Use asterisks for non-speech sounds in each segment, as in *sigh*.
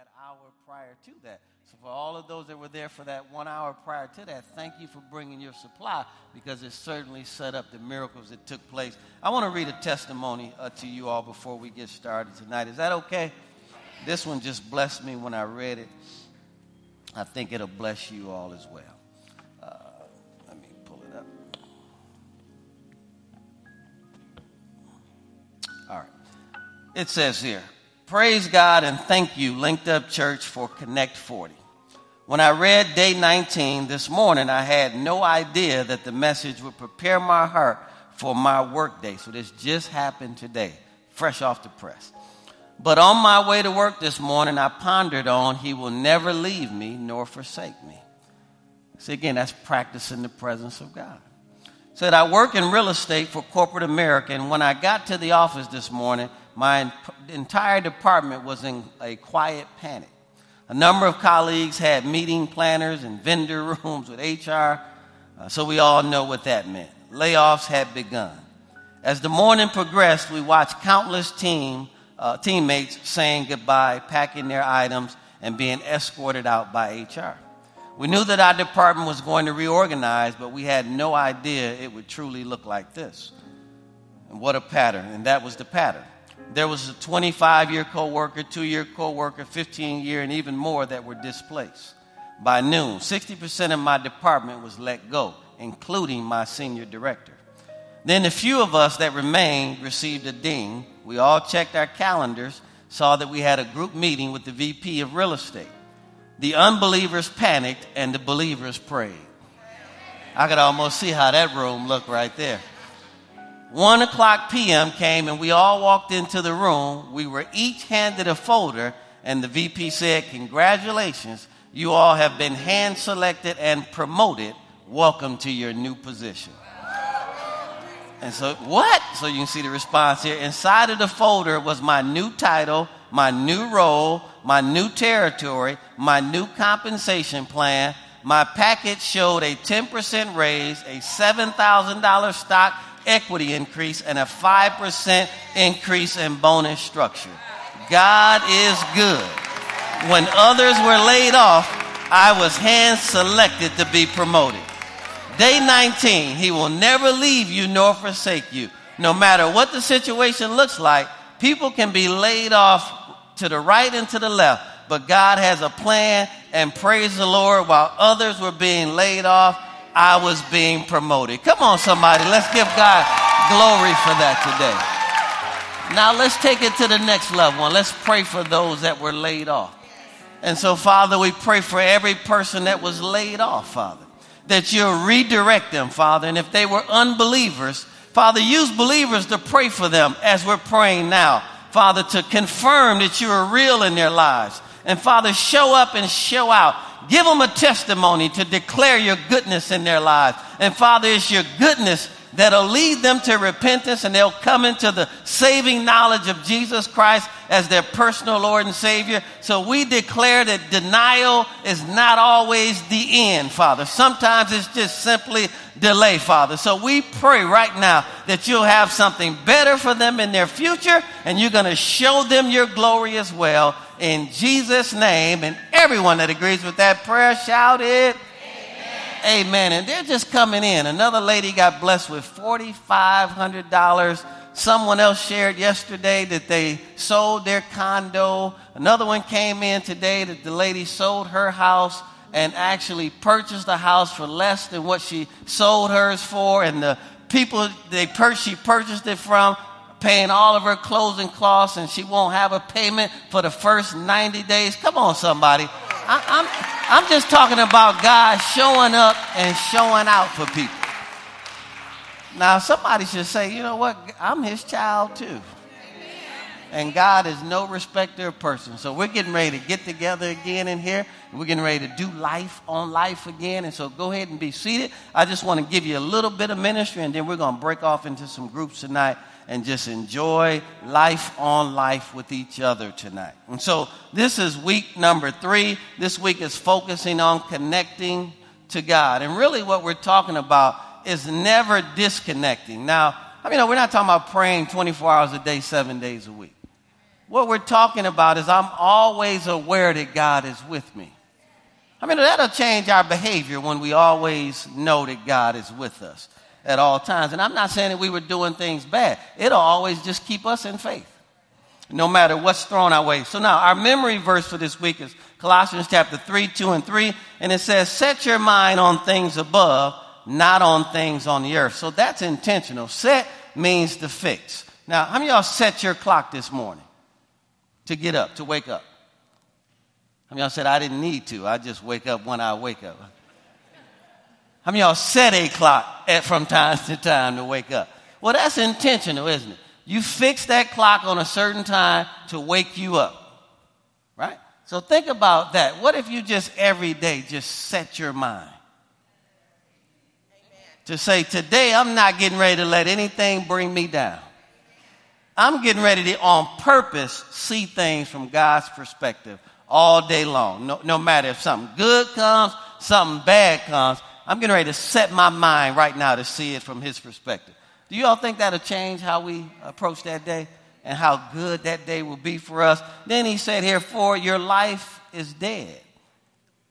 that hour prior to that. So, for all of those that were there for that one hour prior to that, thank you for bringing your supply because it certainly set up the miracles that took place. I want to read a testimony uh, to you all before we get started tonight. Is that okay? This one just blessed me when I read it. I think it'll bless you all as well. Uh, let me pull it up. All right. It says here Praise God and thank you, Linked Up Church, for Connect 40. When I read day 19 this morning, I had no idea that the message would prepare my heart for my workday. So this just happened today, fresh off the press. But on my way to work this morning, I pondered on, He will never leave me nor forsake me. See, again, that's practicing the presence of God. Said, I work in real estate for corporate America, and when I got to the office this morning, my entire department was in a quiet panic. A number of colleagues had meeting planners and vendor *laughs* rooms with HR, uh, so we all know what that meant. Layoffs had begun. As the morning progressed, we watched countless team uh, teammates saying goodbye, packing their items, and being escorted out by HR. We knew that our department was going to reorganize, but we had no idea it would truly look like this. And what a pattern, and that was the pattern. There was a 25 year co worker, two year co worker, 15 year, and even more that were displaced. By noon, 60% of my department was let go, including my senior director. Then the few of us that remained received a ding. We all checked our calendars, saw that we had a group meeting with the VP of real estate. The unbelievers panicked and the believers prayed. I could almost see how that room looked right there. One o'clock p.m. came and we all walked into the room. We were each handed a folder, and the VP said, Congratulations, you all have been hand selected and promoted. Welcome to your new position. And so, what? So you can see the response here. Inside of the folder was my new title, my new role, my new territory, my new compensation plan. My package showed a 10% raise, a $7,000 stock equity increase, and a 5% increase in bonus structure. God is good. When others were laid off, I was hand selected to be promoted. Day 19, he will never leave you nor forsake you. No matter what the situation looks like, people can be laid off to the right and to the left, but God has a plan and praise the Lord while others were being laid off, I was being promoted. Come on, somebody, let's give God glory for that today. Now let's take it to the next level and let's pray for those that were laid off. And so, Father, we pray for every person that was laid off, Father that you'll redirect them, Father. And if they were unbelievers, Father, use believers to pray for them as we're praying now. Father, to confirm that you are real in their lives. And Father, show up and show out. Give them a testimony to declare your goodness in their lives. And Father, it's your goodness that'll lead them to repentance and they'll come into the saving knowledge of Jesus Christ as their personal Lord and Savior. So we declare that denial is not always the end, Father. Sometimes it's just simply delay, Father. So we pray right now that you'll have something better for them in their future and you're going to show them your glory as well. In Jesus' name, and everyone that agrees with that prayer, shout it. Amen. And they're just coming in. Another lady got blessed with $4,500. Someone else shared yesterday that they sold their condo. Another one came in today that the lady sold her house and actually purchased the house for less than what she sold hers for. And the people they pur- she purchased it from paying all of her closing costs and she won't have a payment for the first 90 days. Come on, somebody. I, I'm, I'm just talking about God showing up and showing out for people. Now, somebody should say, you know what? I'm his child too. And God is no respecter of persons. So we're getting ready to get together again in here. We're getting ready to do life on life again. And so go ahead and be seated. I just want to give you a little bit of ministry, and then we're going to break off into some groups tonight and just enjoy life on life with each other tonight. And so this is week number three. This week is focusing on connecting to God. And really, what we're talking about is never disconnecting. Now, I mean, we're not talking about praying 24 hours a day, seven days a week. what we're talking about is I'm always aware that God is with me. I mean, that'll change our behavior when we always know that God is with us at all times. And I'm not saying that we were doing things bad, it'll always just keep us in faith, no matter what's thrown our way. So now, our memory verse for this week is Colossians chapter 3, 2, and 3. And it says, Set your mind on things above, not on things on the earth. So that's intentional. Set means to fix. Now, how many y'all set your clock this morning to get up, to wake up? How many y'all said, I didn't need to? I just wake up when I wake up. How many y'all set a clock at, from time to time to wake up? Well, that's intentional, isn't it? You fix that clock on a certain time to wake you up, right? So think about that. What if you just every day just set your mind to say, today I'm not getting ready to let anything bring me down. I'm getting ready to, on purpose, see things from God's perspective all day long. No, no matter if something good comes, something bad comes, I'm getting ready to set my mind right now to see it from His perspective. Do you all think that'll change how we approach that day and how good that day will be for us? Then He said here, for your life is dead,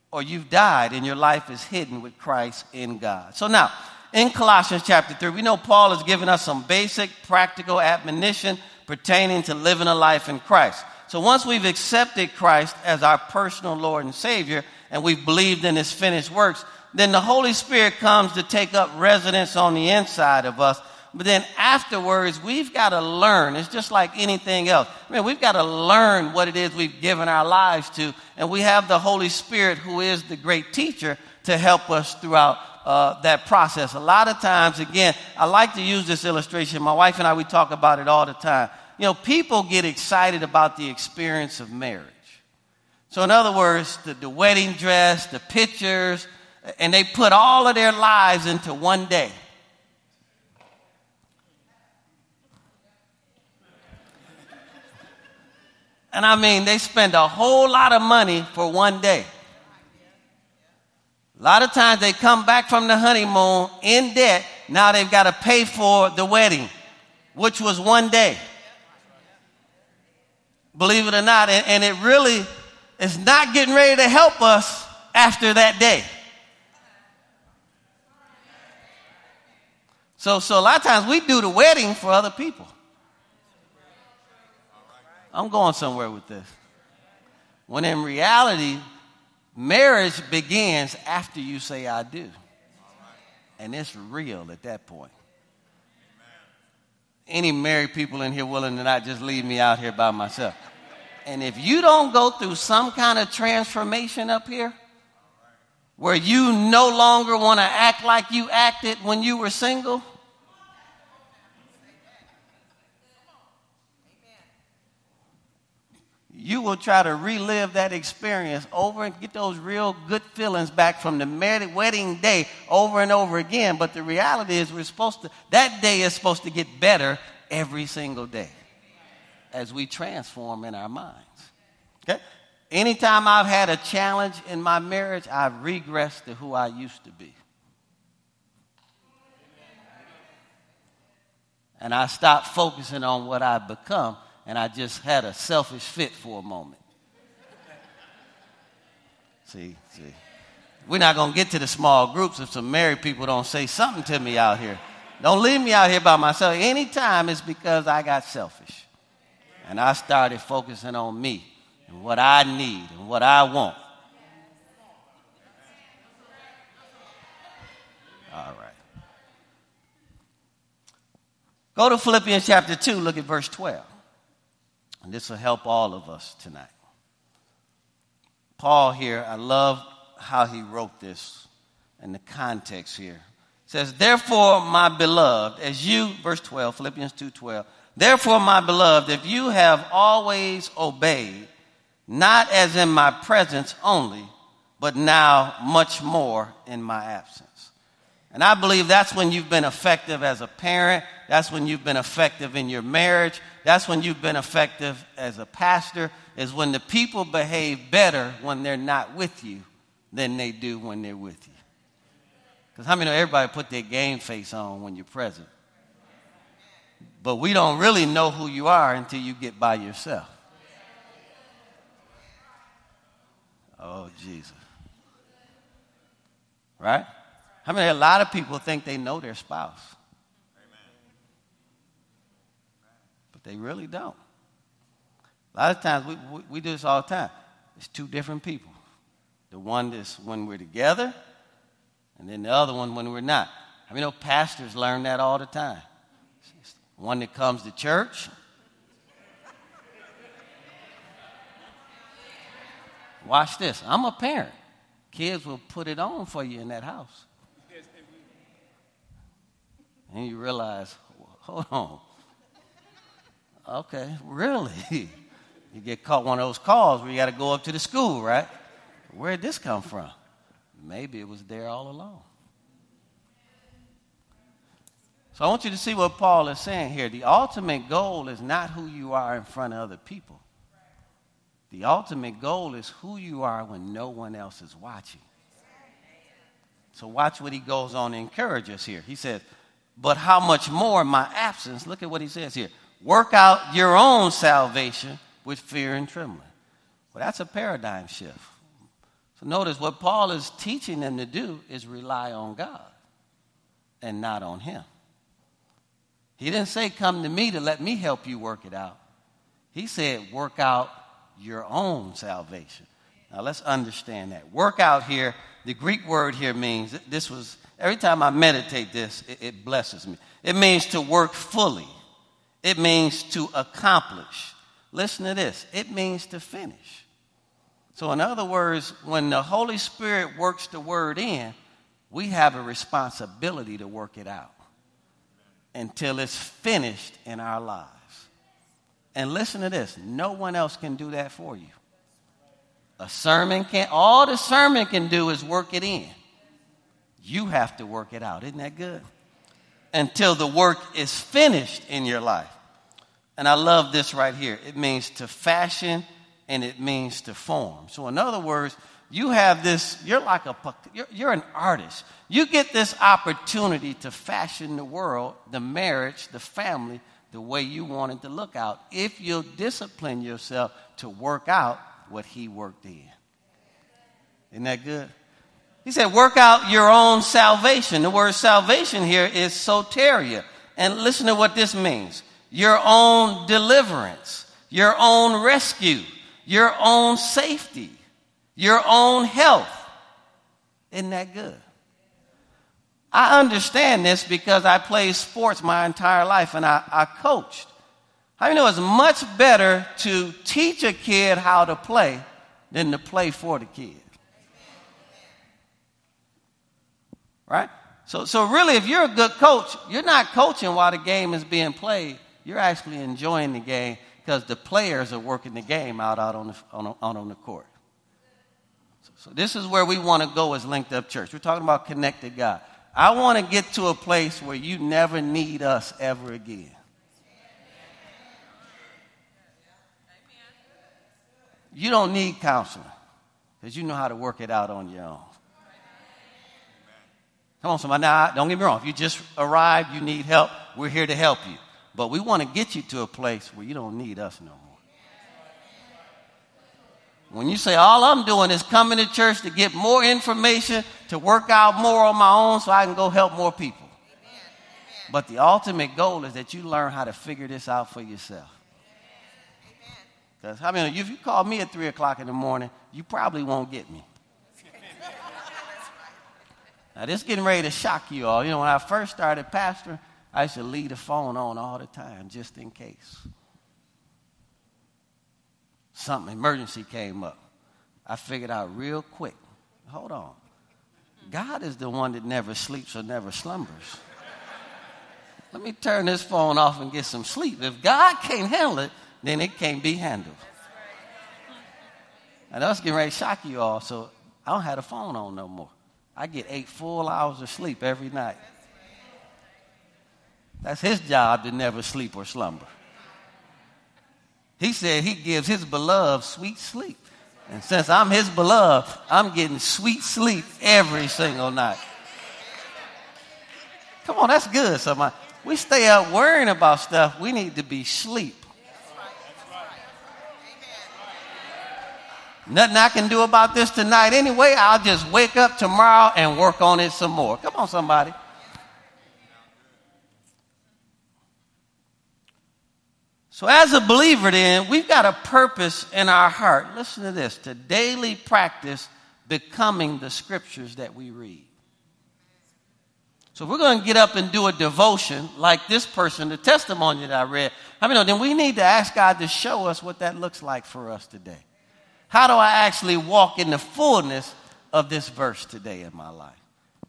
or you've died and your life is hidden with Christ in God. So now, in Colossians chapter 3, we know Paul has given us some basic practical admonition pertaining to living a life in Christ. So once we've accepted Christ as our personal Lord and Savior, and we've believed in his finished works, then the Holy Spirit comes to take up residence on the inside of us. But then afterwards, we've got to learn. It's just like anything else. I mean, we've got to learn what it is we've given our lives to. And we have the Holy Spirit, who is the great teacher, to help us throughout uh, that process. A lot of times, again, I like to use this illustration. My wife and I, we talk about it all the time you know, people get excited about the experience of marriage. So, in other words, the, the wedding dress, the pictures, and they put all of their lives into one day. And I mean, they spend a whole lot of money for one day. A lot of times they come back from the honeymoon in debt. Now they've got to pay for the wedding, which was one day believe it or not. And, it really is not getting ready to help us after that day. So, so a lot of times we do the wedding for other people. I'm going somewhere with this. When in reality, marriage begins after you say, I do. And it's real at that point any married people in here willing to not just leave me out here by myself. And if you don't go through some kind of transformation up here, where you no longer want to act like you acted when you were single, you will try to relive that experience over and get those real good feelings back from the wedding day over and over again. But the reality is, we're supposed to, that day is supposed to get better every single day as we transform in our minds. Okay? Anytime I've had a challenge in my marriage, I've regressed to who I used to be. And I stopped focusing on what I've become and I just had a selfish fit for a moment. *laughs* see, see. We're not going to get to the small groups if some married people don't say something to me out here. Don't leave me out here by myself. Anytime it's because I got selfish. And I started focusing on me and what I need and what I want. All right. Go to Philippians chapter 2, look at verse 12. And this will help all of us tonight. Paul here, I love how he wrote this and the context here. It says, Therefore, my beloved, as you, verse 12, Philippians 2 12, therefore, my beloved, if you have always obeyed, not as in my presence only, but now much more in my absence. And I believe that's when you've been effective as a parent. That's when you've been effective in your marriage. That's when you've been effective as a pastor, is when the people behave better when they're not with you than they do when they're with you. Because how many know everybody put their game face on when you're present? But we don't really know who you are until you get by yourself. Oh, Jesus. Right? I mean, a lot of people think they know their spouse, but they really don't. A lot of times we, we, we do this all the time. It's two different people. The one that's when we're together, and then the other one when we're not. I mean, know, pastors learn that all the time. One that comes to church. Watch this. I'm a parent. Kids will put it on for you in that house. And you realize, hold on. Okay, really? *laughs* You get caught one of those calls where you got to go up to the school, right? Where did this come from? Maybe it was there all along. So I want you to see what Paul is saying here. The ultimate goal is not who you are in front of other people. The ultimate goal is who you are when no one else is watching. So watch what he goes on to encourage us here. He says, But how much more my absence? Look at what he says here. Work out your own salvation with fear and trembling. Well, that's a paradigm shift. So notice what Paul is teaching them to do is rely on God and not on him. He didn't say, Come to me to let me help you work it out. He said, Work out your own salvation. Now let's understand that. Work out here, the Greek word here means this was, every time I meditate this, it, it blesses me. It means to work fully, it means to accomplish. Listen to this it means to finish. So, in other words, when the Holy Spirit works the word in, we have a responsibility to work it out until it's finished in our lives. And listen to this no one else can do that for you. A sermon can't, all the sermon can do is work it in. You have to work it out. Isn't that good? Until the work is finished in your life. And I love this right here. It means to fashion and it means to form. So, in other words, you have this, you're like a, you're, you're, an artist. You get this opportunity to fashion the world, the marriage, the family, the way you want it to look out if you'll discipline yourself to work out what he worked in. Isn't that good? He said, work out your own salvation. The word salvation here is soteria. And listen to what this means your own deliverance, your own rescue, your own safety, your own health. Isn't that good? I understand this because I played sports my entire life and I, I coached. I know it's much better to teach a kid how to play than to play for the kid. Right? So, so really, if you're a good coach, you're not coaching while the game is being played you're actually enjoying the game because the players are working the game out, out on, the, on, out on the court. So, so this is where we want to go as Linked Up Church. We're talking about connected God. I want to get to a place where you never need us ever again. You don't need counseling because you know how to work it out on your own. Come on, somebody. Now, don't get me wrong. If you just arrived, you need help, we're here to help you. But we want to get you to a place where you don't need us no more. When you say, all I'm doing is coming to church to get more information, to work out more on my own so I can go help more people. But the ultimate goal is that you learn how to figure this out for yourself. Because, how I mean, if you call me at 3 o'clock in the morning, you probably won't get me. *laughs* now, this is getting ready to shock you all. You know, when I first started pastoring, I used to leave the phone on all the time just in case. Something, emergency came up. I figured out real quick hold on. God is the one that never sleeps or never slumbers. Let me turn this phone off and get some sleep. If God can't handle it, then it can't be handled. And that's getting ready to shock you all, so I don't have the phone on no more. I get eight full hours of sleep every night. That's his job to never sleep or slumber. He said he gives his beloved sweet sleep. And since I'm his beloved, I'm getting sweet sleep every single night. Come on, that's good. Somebody. We stay up worrying about stuff. We need to be sleep. Nothing I can do about this tonight anyway. I'll just wake up tomorrow and work on it some more. Come on, somebody. So, as a believer, then, we've got a purpose in our heart. Listen to this to daily practice becoming the scriptures that we read. So, we're going to get up and do a devotion like this person, the testimony that I read, I mean, then we need to ask God to show us what that looks like for us today. How do I actually walk in the fullness of this verse today in my life?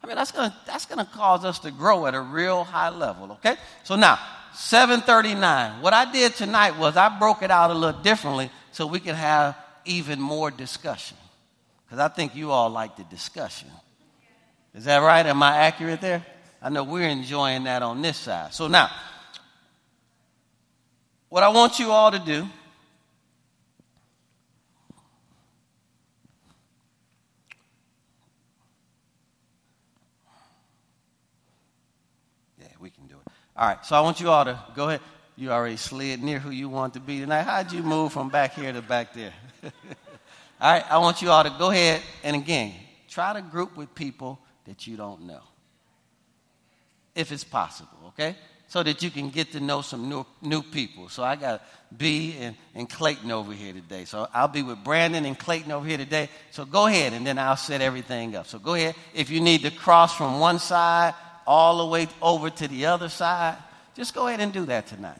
I mean, that's going to that's going to cause us to grow at a real high level, okay? So now, 739. What I did tonight was I broke it out a little differently so we could have even more discussion. Because I think you all like the discussion. Is that right? Am I accurate there? I know we're enjoying that on this side. So now, what I want you all to do All right, so I want you all to go ahead. You already slid near who you want to be tonight. How'd you move from back here to back there? *laughs* all right, I want you all to go ahead and again, try to group with people that you don't know. If it's possible, okay? So that you can get to know some new, new people. So I got B and, and Clayton over here today. So I'll be with Brandon and Clayton over here today. So go ahead and then I'll set everything up. So go ahead. If you need to cross from one side all the way over to the other side, just go ahead and do that tonight.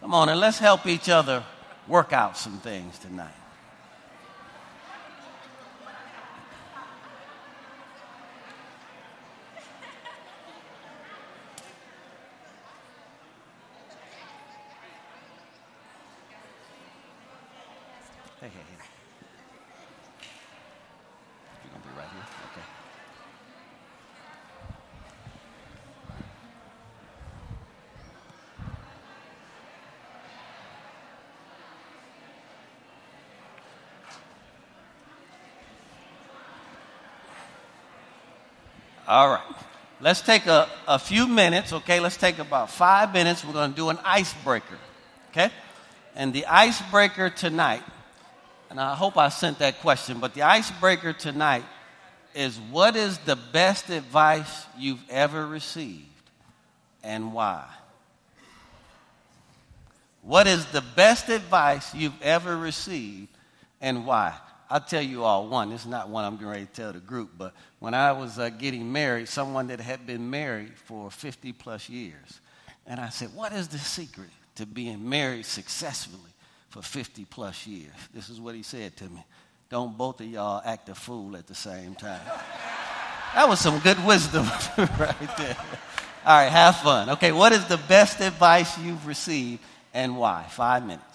Come on, and let's help each other work out some things tonight. All right. Let's take a, a few minutes, okay? Let's take about five minutes. We're going to do an icebreaker, okay? And the icebreaker tonight, and I hope I sent that question, but the icebreaker tonight is what is the best advice you've ever received and why? What is the best advice you've ever received and why? I'll tell you all one. This is not one I'm getting ready to tell the group, but when I was uh, getting married, someone that had been married for 50 plus years, and I said, What is the secret to being married successfully for 50 plus years? This is what he said to me. Don't both of y'all act a fool at the same time. that was some good wisdom *laughs* right there. All right, have fun. Okay, what is the best advice you've received and why? Five minutes.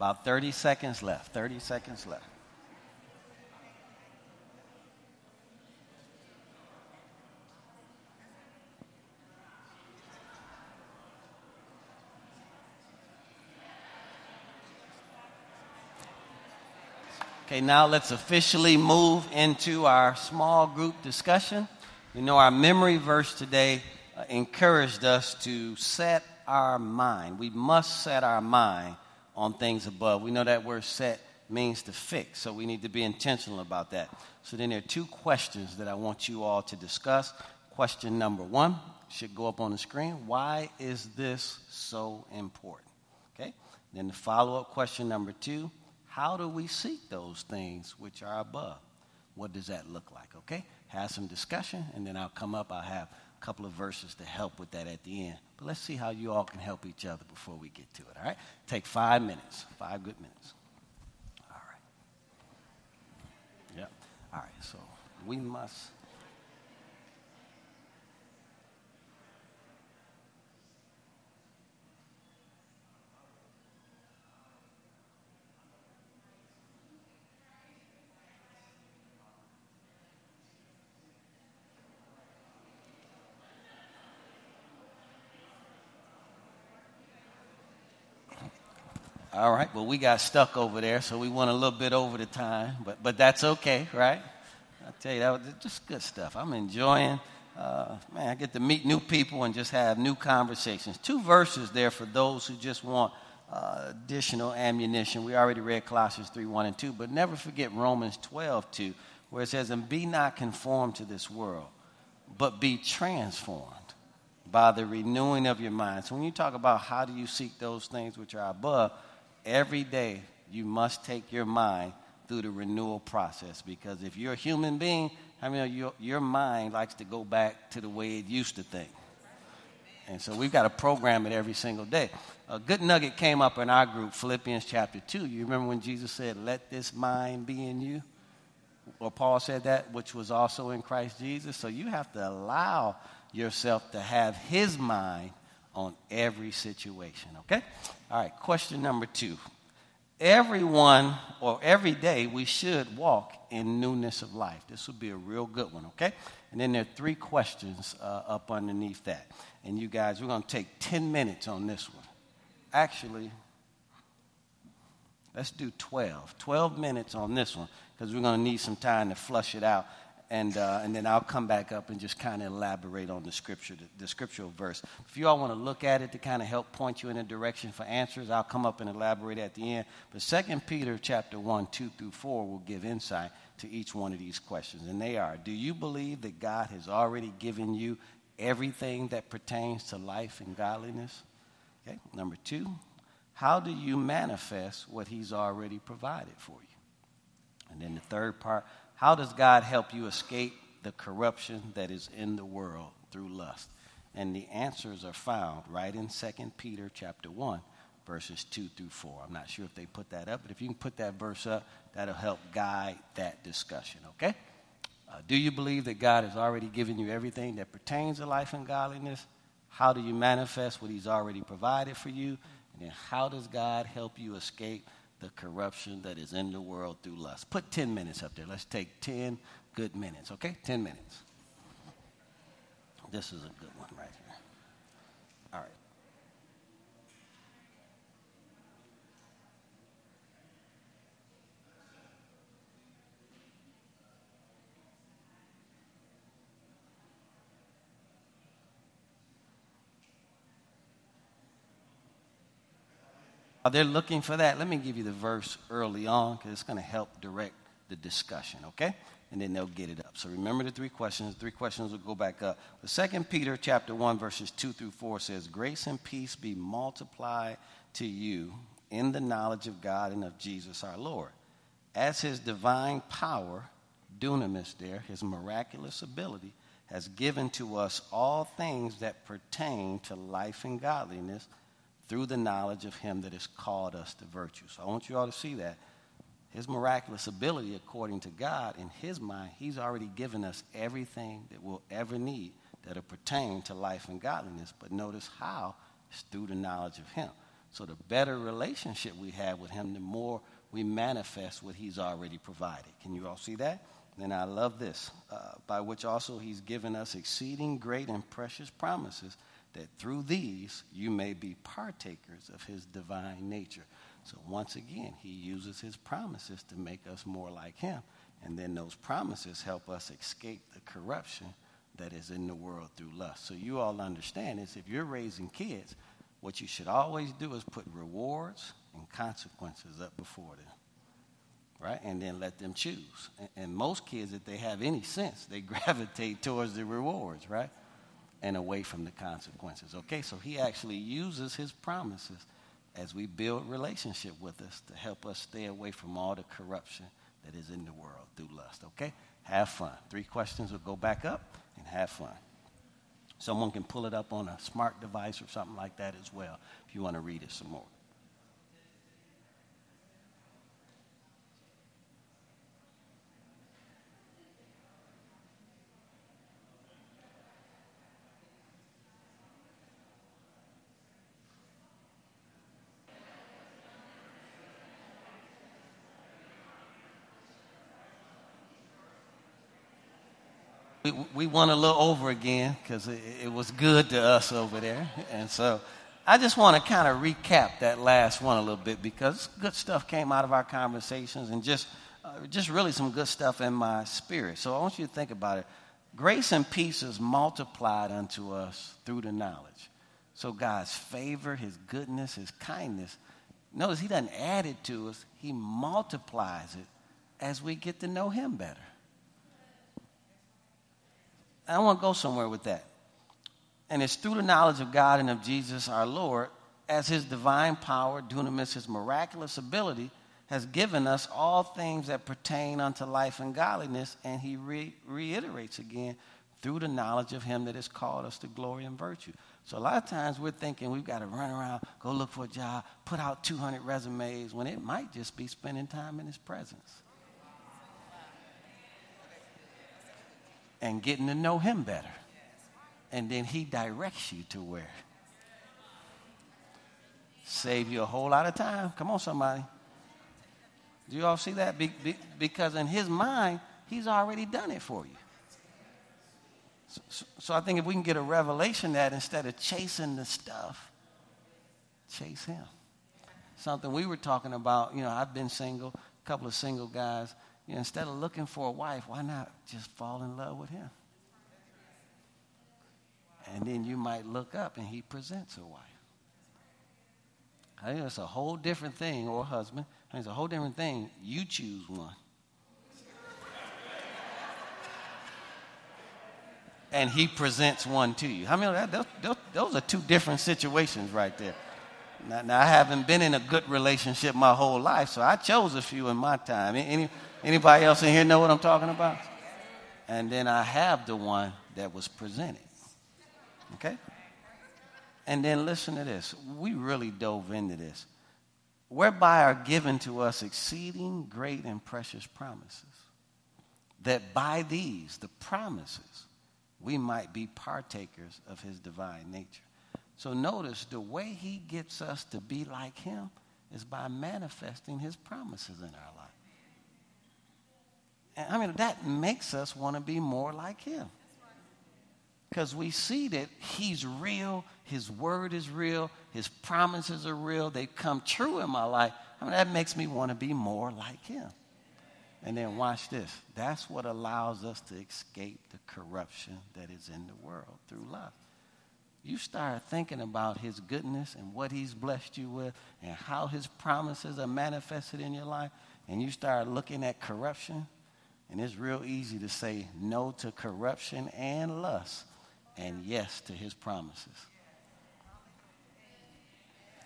About 30 seconds left. 30 seconds left. Okay, now let's officially move into our small group discussion. You know, our memory verse today uh, encouraged us to set our mind. We must set our mind on things above. We know that word set means to fix, so we need to be intentional about that. So then there are two questions that I want you all to discuss. Question number one should go up on the screen. Why is this so important? Okay. Then the follow up question number two how do we seek those things which are above? What does that look like? Okay. Have some discussion, and then I'll come up. I'll have couple of verses to help with that at the end. But let's see how you all can help each other before we get to it, all right? Take five minutes, five good minutes. All right. Yep. All right, so we must All right. Well, we got stuck over there, so we went a little bit over the time, but but that's okay, right? I tell you, that was just good stuff. I'm enjoying. Uh, man, I get to meet new people and just have new conversations. Two verses there for those who just want uh, additional ammunition. We already read Colossians 3 1 and 2, but never forget Romans 12 2, where it says, And be not conformed to this world, but be transformed by the renewing of your mind. So when you talk about how do you seek those things which are above, every day you must take your mind through the renewal process because if you're a human being, I mean, your, your mind likes to go back to the way it used to think. And so we've got to program it every single day. A good nugget came up in our group, Philippians chapter 2. You remember when Jesus said, Let this mind be in you? Or Paul said that, which was also in Christ Jesus. So you have to allow yourself to have his mind on every situation, okay? All right, question number two. Everyone or every day we should walk in newness of life. This would be a real good one, okay? And then there are three questions uh, up underneath that. And you guys, we're going to take 10 minutes on this one. Actually, let's do 12. 12 minutes on this one because we're going to need some time to flush it out and, uh, and then I'll come back up and just kind of elaborate on the scripture, the, the scriptural verse. If you all want to look at it to kind of help point you in a direction for answers, I'll come up and elaborate at the end. But 2 Peter chapter 1, 2 through 4 will give insight to each one of these questions. And they are, do you believe that God has already given you everything that pertains to life and godliness? Okay. Number two, how do you manifest what he's already provided for you? And then the third part, how does God help you escape the corruption that is in the world through lust? And the answers are found right in 2 Peter chapter 1, verses 2 through 4. I'm not sure if they put that up, but if you can put that verse up, that'll help guide that discussion, okay? Uh, do you believe that God has already given you everything that pertains to life and godliness? How do you manifest what He's already provided for you? And then how does God help you escape the corruption that is in the world through lust. Put 10 minutes up there. Let's take 10 good minutes, okay? 10 minutes. This is a good one right here. All right. They're looking for that, let me give you the verse early on because it's going to help direct the discussion, okay? And then they'll get it up. So remember the three questions. The three questions will go back up. The second Peter chapter 1, verses 2 through 4 says, Grace and peace be multiplied to you in the knowledge of God and of Jesus our Lord. As his divine power, dunamis there, his miraculous ability, has given to us all things that pertain to life and godliness – through the knowledge of him that has called us to virtue. So I want you all to see that. His miraculous ability, according to God, in his mind, he's already given us everything that we'll ever need that'll pertain to life and godliness. But notice how it's through the knowledge of him. So the better relationship we have with him, the more we manifest what he's already provided. Can you all see that? And I love this, uh, by which also he's given us exceeding great and precious promises that through these you may be partakers of his divine nature. So once again, he uses his promises to make us more like him. And then those promises help us escape the corruption that is in the world through lust. So you all understand this. If you're raising kids, what you should always do is put rewards and consequences up before them. Right? And then let them choose. And, most kids, if they have any sense, they *laughs* gravitate towards the rewards, right? And away from the consequences. Okay, so he actually uses his promises as we build relationship with us to help us stay away from all the corruption that is in the world through lust. Okay, have fun. Three questions will go back up and have fun. Someone can pull it up on a smart device or something like that as well if you want to read it some more. We, won a little over again because it, it, was good to us over there. And so I just want to kind of recap that last one a little bit because good stuff came out of our conversations and just, uh, just really some good stuff in my spirit. So I want you to think about it. Grace and peace is multiplied unto us through the knowledge. So God's favor, His goodness, His kindness, notice He doesn't add it to us, He multiplies it as we get to know Him better. I want to go somewhere with that. And it's through the knowledge of God and of Jesus our Lord, as his divine power, dunamis, his miraculous ability, has given us all things that pertain unto life and godliness. And he re- reiterates again through the knowledge of him that has called us to glory and virtue. So a lot of times we're thinking we've got to run around, go look for a job, put out 200 resumes, when it might just be spending time in his presence. And getting to know him better and then he directs you to where. Save you a whole lot of time. Come on, somebody. Do you all see that? Be, be, because in his mind, he's already done it for you. So, so, so, I think if we can get a revelation that instead of chasing the stuff, chase him. Something we were talking about, you know, I've been single, a couple of single guys. You know, instead of looking for a wife, why not just fall in love with him? And then you might look up and he presents a wife. I think it's a whole different thing, or husband. I think it's a whole different thing. You choose one. and he presents one to you. How I many those, those, those, are two different situations right there. Now, now, I haven't been in a good relationship my whole life, so I chose a few in my time. Any, anybody else in here know what I'm talking about? And then I have the one that was presented. Okay? And then listen to this. We really dove into this. Whereby are given to us exceeding great and precious promises, that by these, the promises, we might be partakers of his divine nature. So notice the way he gets us to be like him is by manifesting his promises in our life. I mean, that makes us want to be more like him because we see that he's real, his word is real, his promises are real, they come true in my life. I mean, that makes me want to be more like him. And then watch this. That's what allows us to escape the corruption that is in the world through love. You start thinking about his goodness and what he's blessed you with and how his promises are manifested in your life, and you start looking at corruption, and it's real easy to say no to corruption and lust and yes to his promises.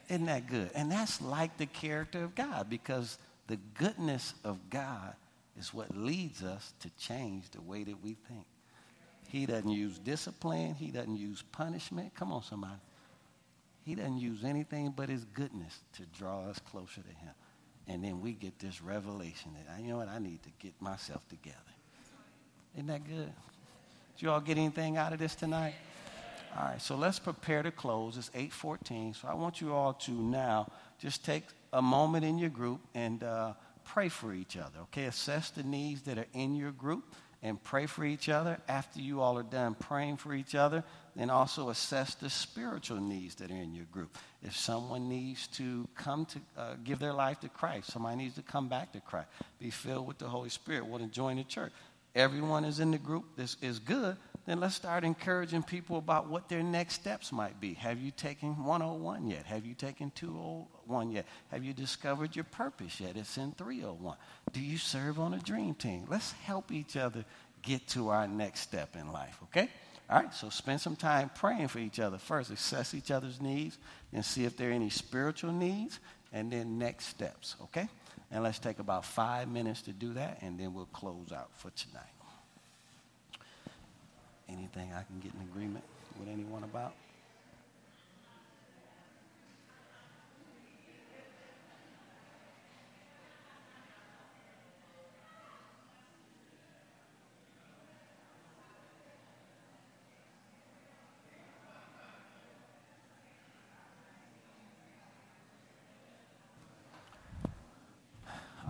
Isn't that good? And that's like the character of God because the goodness of God is what leads us to change the way that we think. He doesn't use discipline, he doesn't use punishment. Come on, somebody. He doesn't use anything but his goodness to draw us closer to him. And then we get this revelation that, you know what, I need to get myself together. Isn't that good? Did you all get anything out of this tonight? All right, so let's prepare to close. It's 8:14. So I want you all to now just take a moment in your group and uh, pray for each other. Okay, assess the needs that are in your group and pray for each other. After you all are done praying for each other, then also assess the spiritual needs that are in your group. If someone needs to come to uh, give their life to Christ, somebody needs to come back to Christ, be filled with the Holy Spirit, want to join the church everyone is in the group, this is good, then let's start encouraging people about what their next steps might be. Have you taken 101 yet? Have you taken 201 yet? Have you discovered your purpose yet? It's in 301. Do you serve on a dream team? Let's help each other get to our next step in life, okay? All right, so spend some time praying for each other. First, assess each other's needs and see if there are any spiritual needs, and then next steps, okay? And let's take about five minutes to do that, and then we'll close out for tonight. Anything I can get in agreement with anyone about?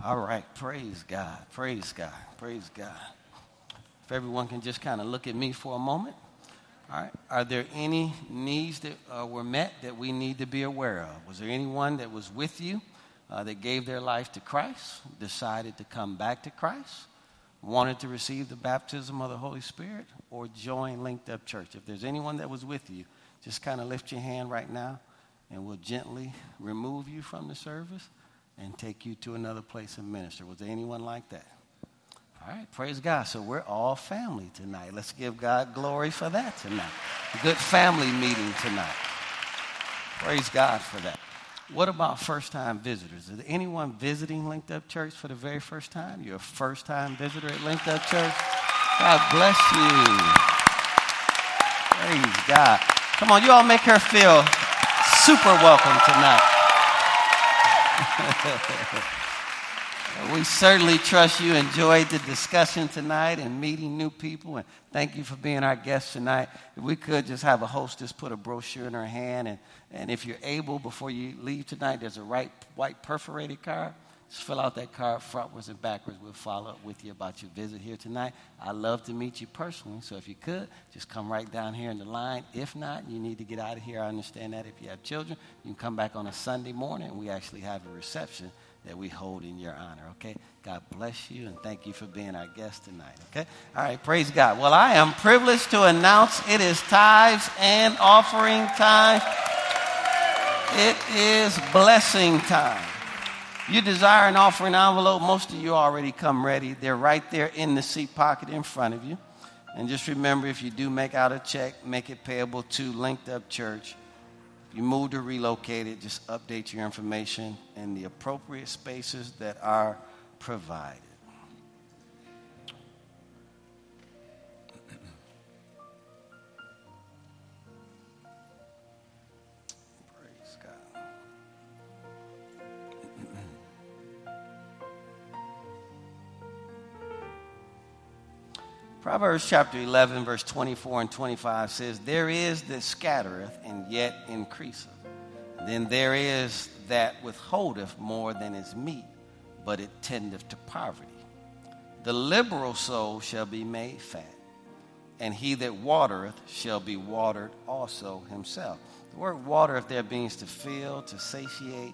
All right. Praise God. Praise God. Praise God. If everyone can just kind of look at me for a moment. All right. Are there any needs that uh, were met that we need to be aware of? Was there anyone that was with you uh, that gave their life to Christ, decided to come back to Christ, wanted to receive the baptism of the Holy Spirit, or join Linked Up Church? If there's anyone that was with you, just kind of lift your hand right now and we'll gently remove you from the service and take you to another place and minister. Was there anyone like that? All right, praise God. So we're all family tonight. Let's give God glory for that tonight. Good family meeting tonight. Praise God for that. What about first time visitors? Is anyone visiting Linked Up Church for the very first time? You're a first time visitor at Linked Up Church? God bless you. Praise God. Come on, you all make her feel super welcome tonight. *laughs* we certainly trust you enjoyed the discussion tonight and meeting new people. And thank you for being our guest tonight. If we could just have a hostess put a brochure in her hand. And, and if you're able, before you leave tonight, there's a right, white perforated card. Just fill out that card frontwards and backwards. We'll follow up with you about your visit here tonight. I'd love to meet you personally. So if you could, just come right down here in the line. If not, you need to get out of here. I understand that. If you have children, you can come back on a Sunday morning. We actually have a reception that we hold in your honor, okay? God bless you and thank you for being our guest tonight, okay? All right, praise God. Well, I am privileged to announce it is tithes and offering time. It is blessing time. You desire an offering envelope, most of you already come ready. They're right there in the seat pocket in front of you. And just remember if you do make out a check, make it payable to Linked Up Church. You moved or relocated, just update your information in the appropriate spaces that are provided. Proverbs chapter 11, verse 24 and 25 says, There is that scattereth and yet increaseth. Then there is that withholdeth more than is meet, but it tendeth to poverty. The liberal soul shall be made fat, and he that watereth shall be watered also himself. The word watereth there means to fill, to satiate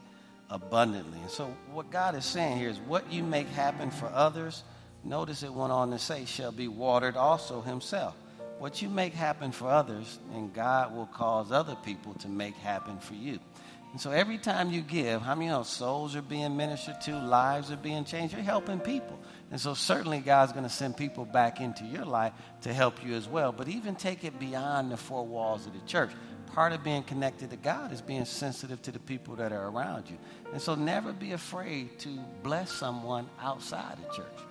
abundantly. And so, what God is saying here is what you make happen for others Notice it went on to say, shall be watered also himself. What you make happen for others, and God will cause other people to make happen for you. And so every time you give, how many know souls are being ministered to, lives are being changed? You're helping people. And so certainly God's going to send people back into your life to help you as well. But even take it beyond the four walls of the church. Part of being connected to God is being sensitive to the people that are around you. And so never be afraid to bless someone outside the church.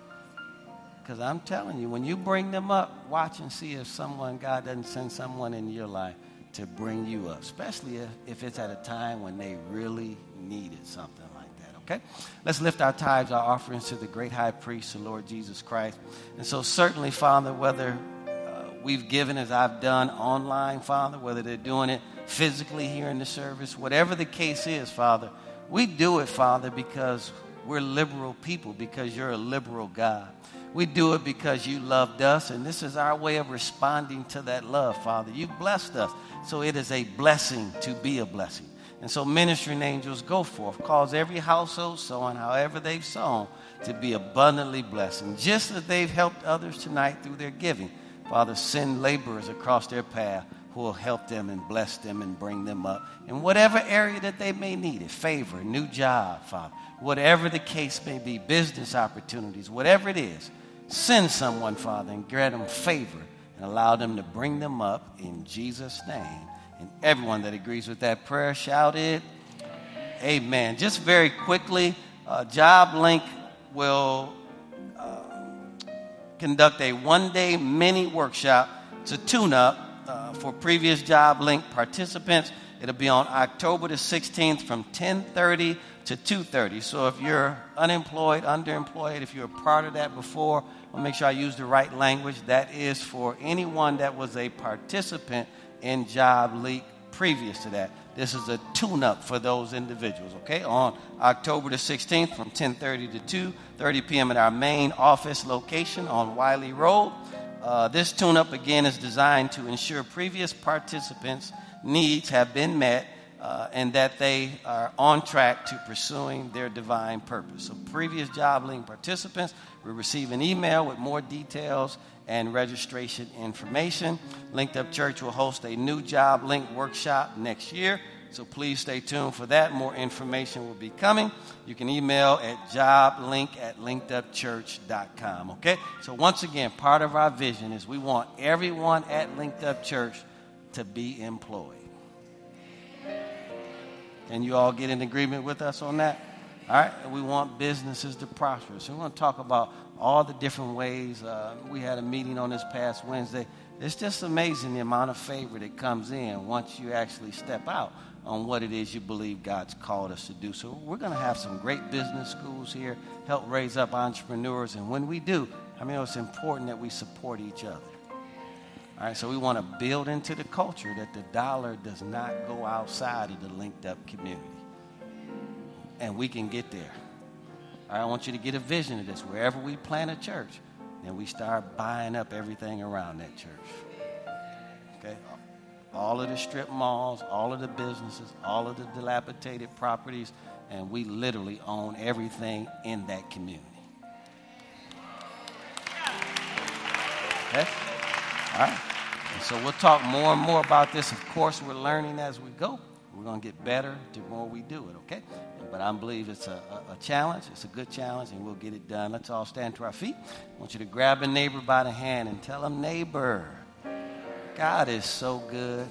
Because I'm telling you, when you bring them up, watch and see if someone, God doesn't send someone in your life to bring you up, especially if, if it's at a time when they really needed something like that, okay? Let's lift our tithes, our offerings to the great high priest, the Lord Jesus Christ. And so, certainly, Father, whether uh, we've given as I've done online, Father, whether they're doing it physically here in the service, whatever the case is, Father, we do it, Father, because we're liberal people, because you're a liberal God. We do it because you loved us, and this is our way of responding to that love, Father. You blessed us, so it is a blessing to be a blessing. And so, ministering angels, go forth, cause every household sowing, however they've sown, to be abundantly blessed. Just as they've helped others tonight through their giving, Father, send laborers across their path who will help them and bless them and bring them up in whatever area that they may need it favor, a new job, Father, whatever the case may be, business opportunities, whatever it is. Send someone, Father, and grant them favor and allow them to bring them up in Jesus' name. And everyone that agrees with that prayer, shout it. Amen. Just very quickly, uh, Job Link will uh, conduct a one day mini workshop to tune up uh, for previous Job Link participants. It'll be on October the 16th from 1030 to 2:30. So if you're unemployed, underemployed, if you're a part of that before, I'll make sure I use the right language. That is for anyone that was a participant in Job Link previous to that. This is a tune-up for those individuals. Okay, on October the 16th from 10:30 to 2:30 p.m. at our main office location on Wiley Road. Uh, this tune up again is designed to ensure previous participants' needs have been met uh, and that they are on track to pursuing their divine purpose. So, previous Job Link participants will receive an email with more details and registration information. Linked Up Church will host a new Job Link workshop next year. So please stay tuned for that. More information will be coming. You can email at joblink at linkedupchurch.com. Okay? So once again, part of our vision is we want everyone at Linked Up Church to be employed. Can you all get in agreement with us on that? All right? We want businesses to prosper. So we want to talk about all the different ways. Uh, we had a meeting on this past Wednesday. It's just amazing the amount of favor that comes in once you actually step out on what it is you believe God's called us to do. So we're going to have some great business schools here, help raise up entrepreneurs. And when we do, I mean, it's important that we support each other. All right, so we want to build into the culture that the dollar does not go outside of the linked up community. And we can get there. I want you to get a vision of this. Wherever we plant a church, then we start buying up everything around that church. Okay? All of the strip malls, all of the businesses, all of the dilapidated properties, and we literally own everything in that community. Okay? All right. And so we'll talk more and more about this. Of course, we're learning as we go. We're going to get better the more we do it, okay? But I believe it's a, a, a, challenge. It's a good challenge, and we'll get it done. Let's all stand to our feet. I want you to grab a neighbor by the hand and tell him, neighbor, God is so good.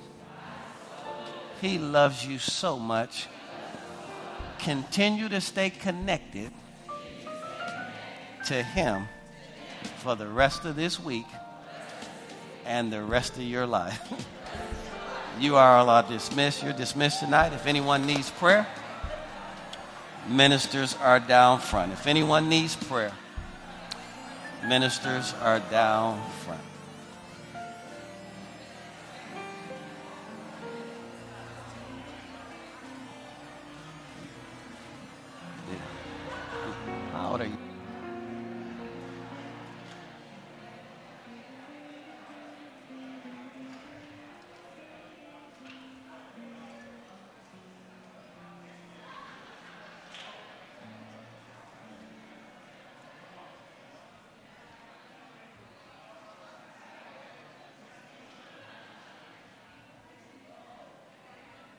He loves you so much. Continue to stay connected to Him for the rest of this week and the rest of your life. *laughs* you are all dismissed. You're dismissed tonight. If anyone needs prayer, ministers are down front. If anyone needs prayer, ministers are down front.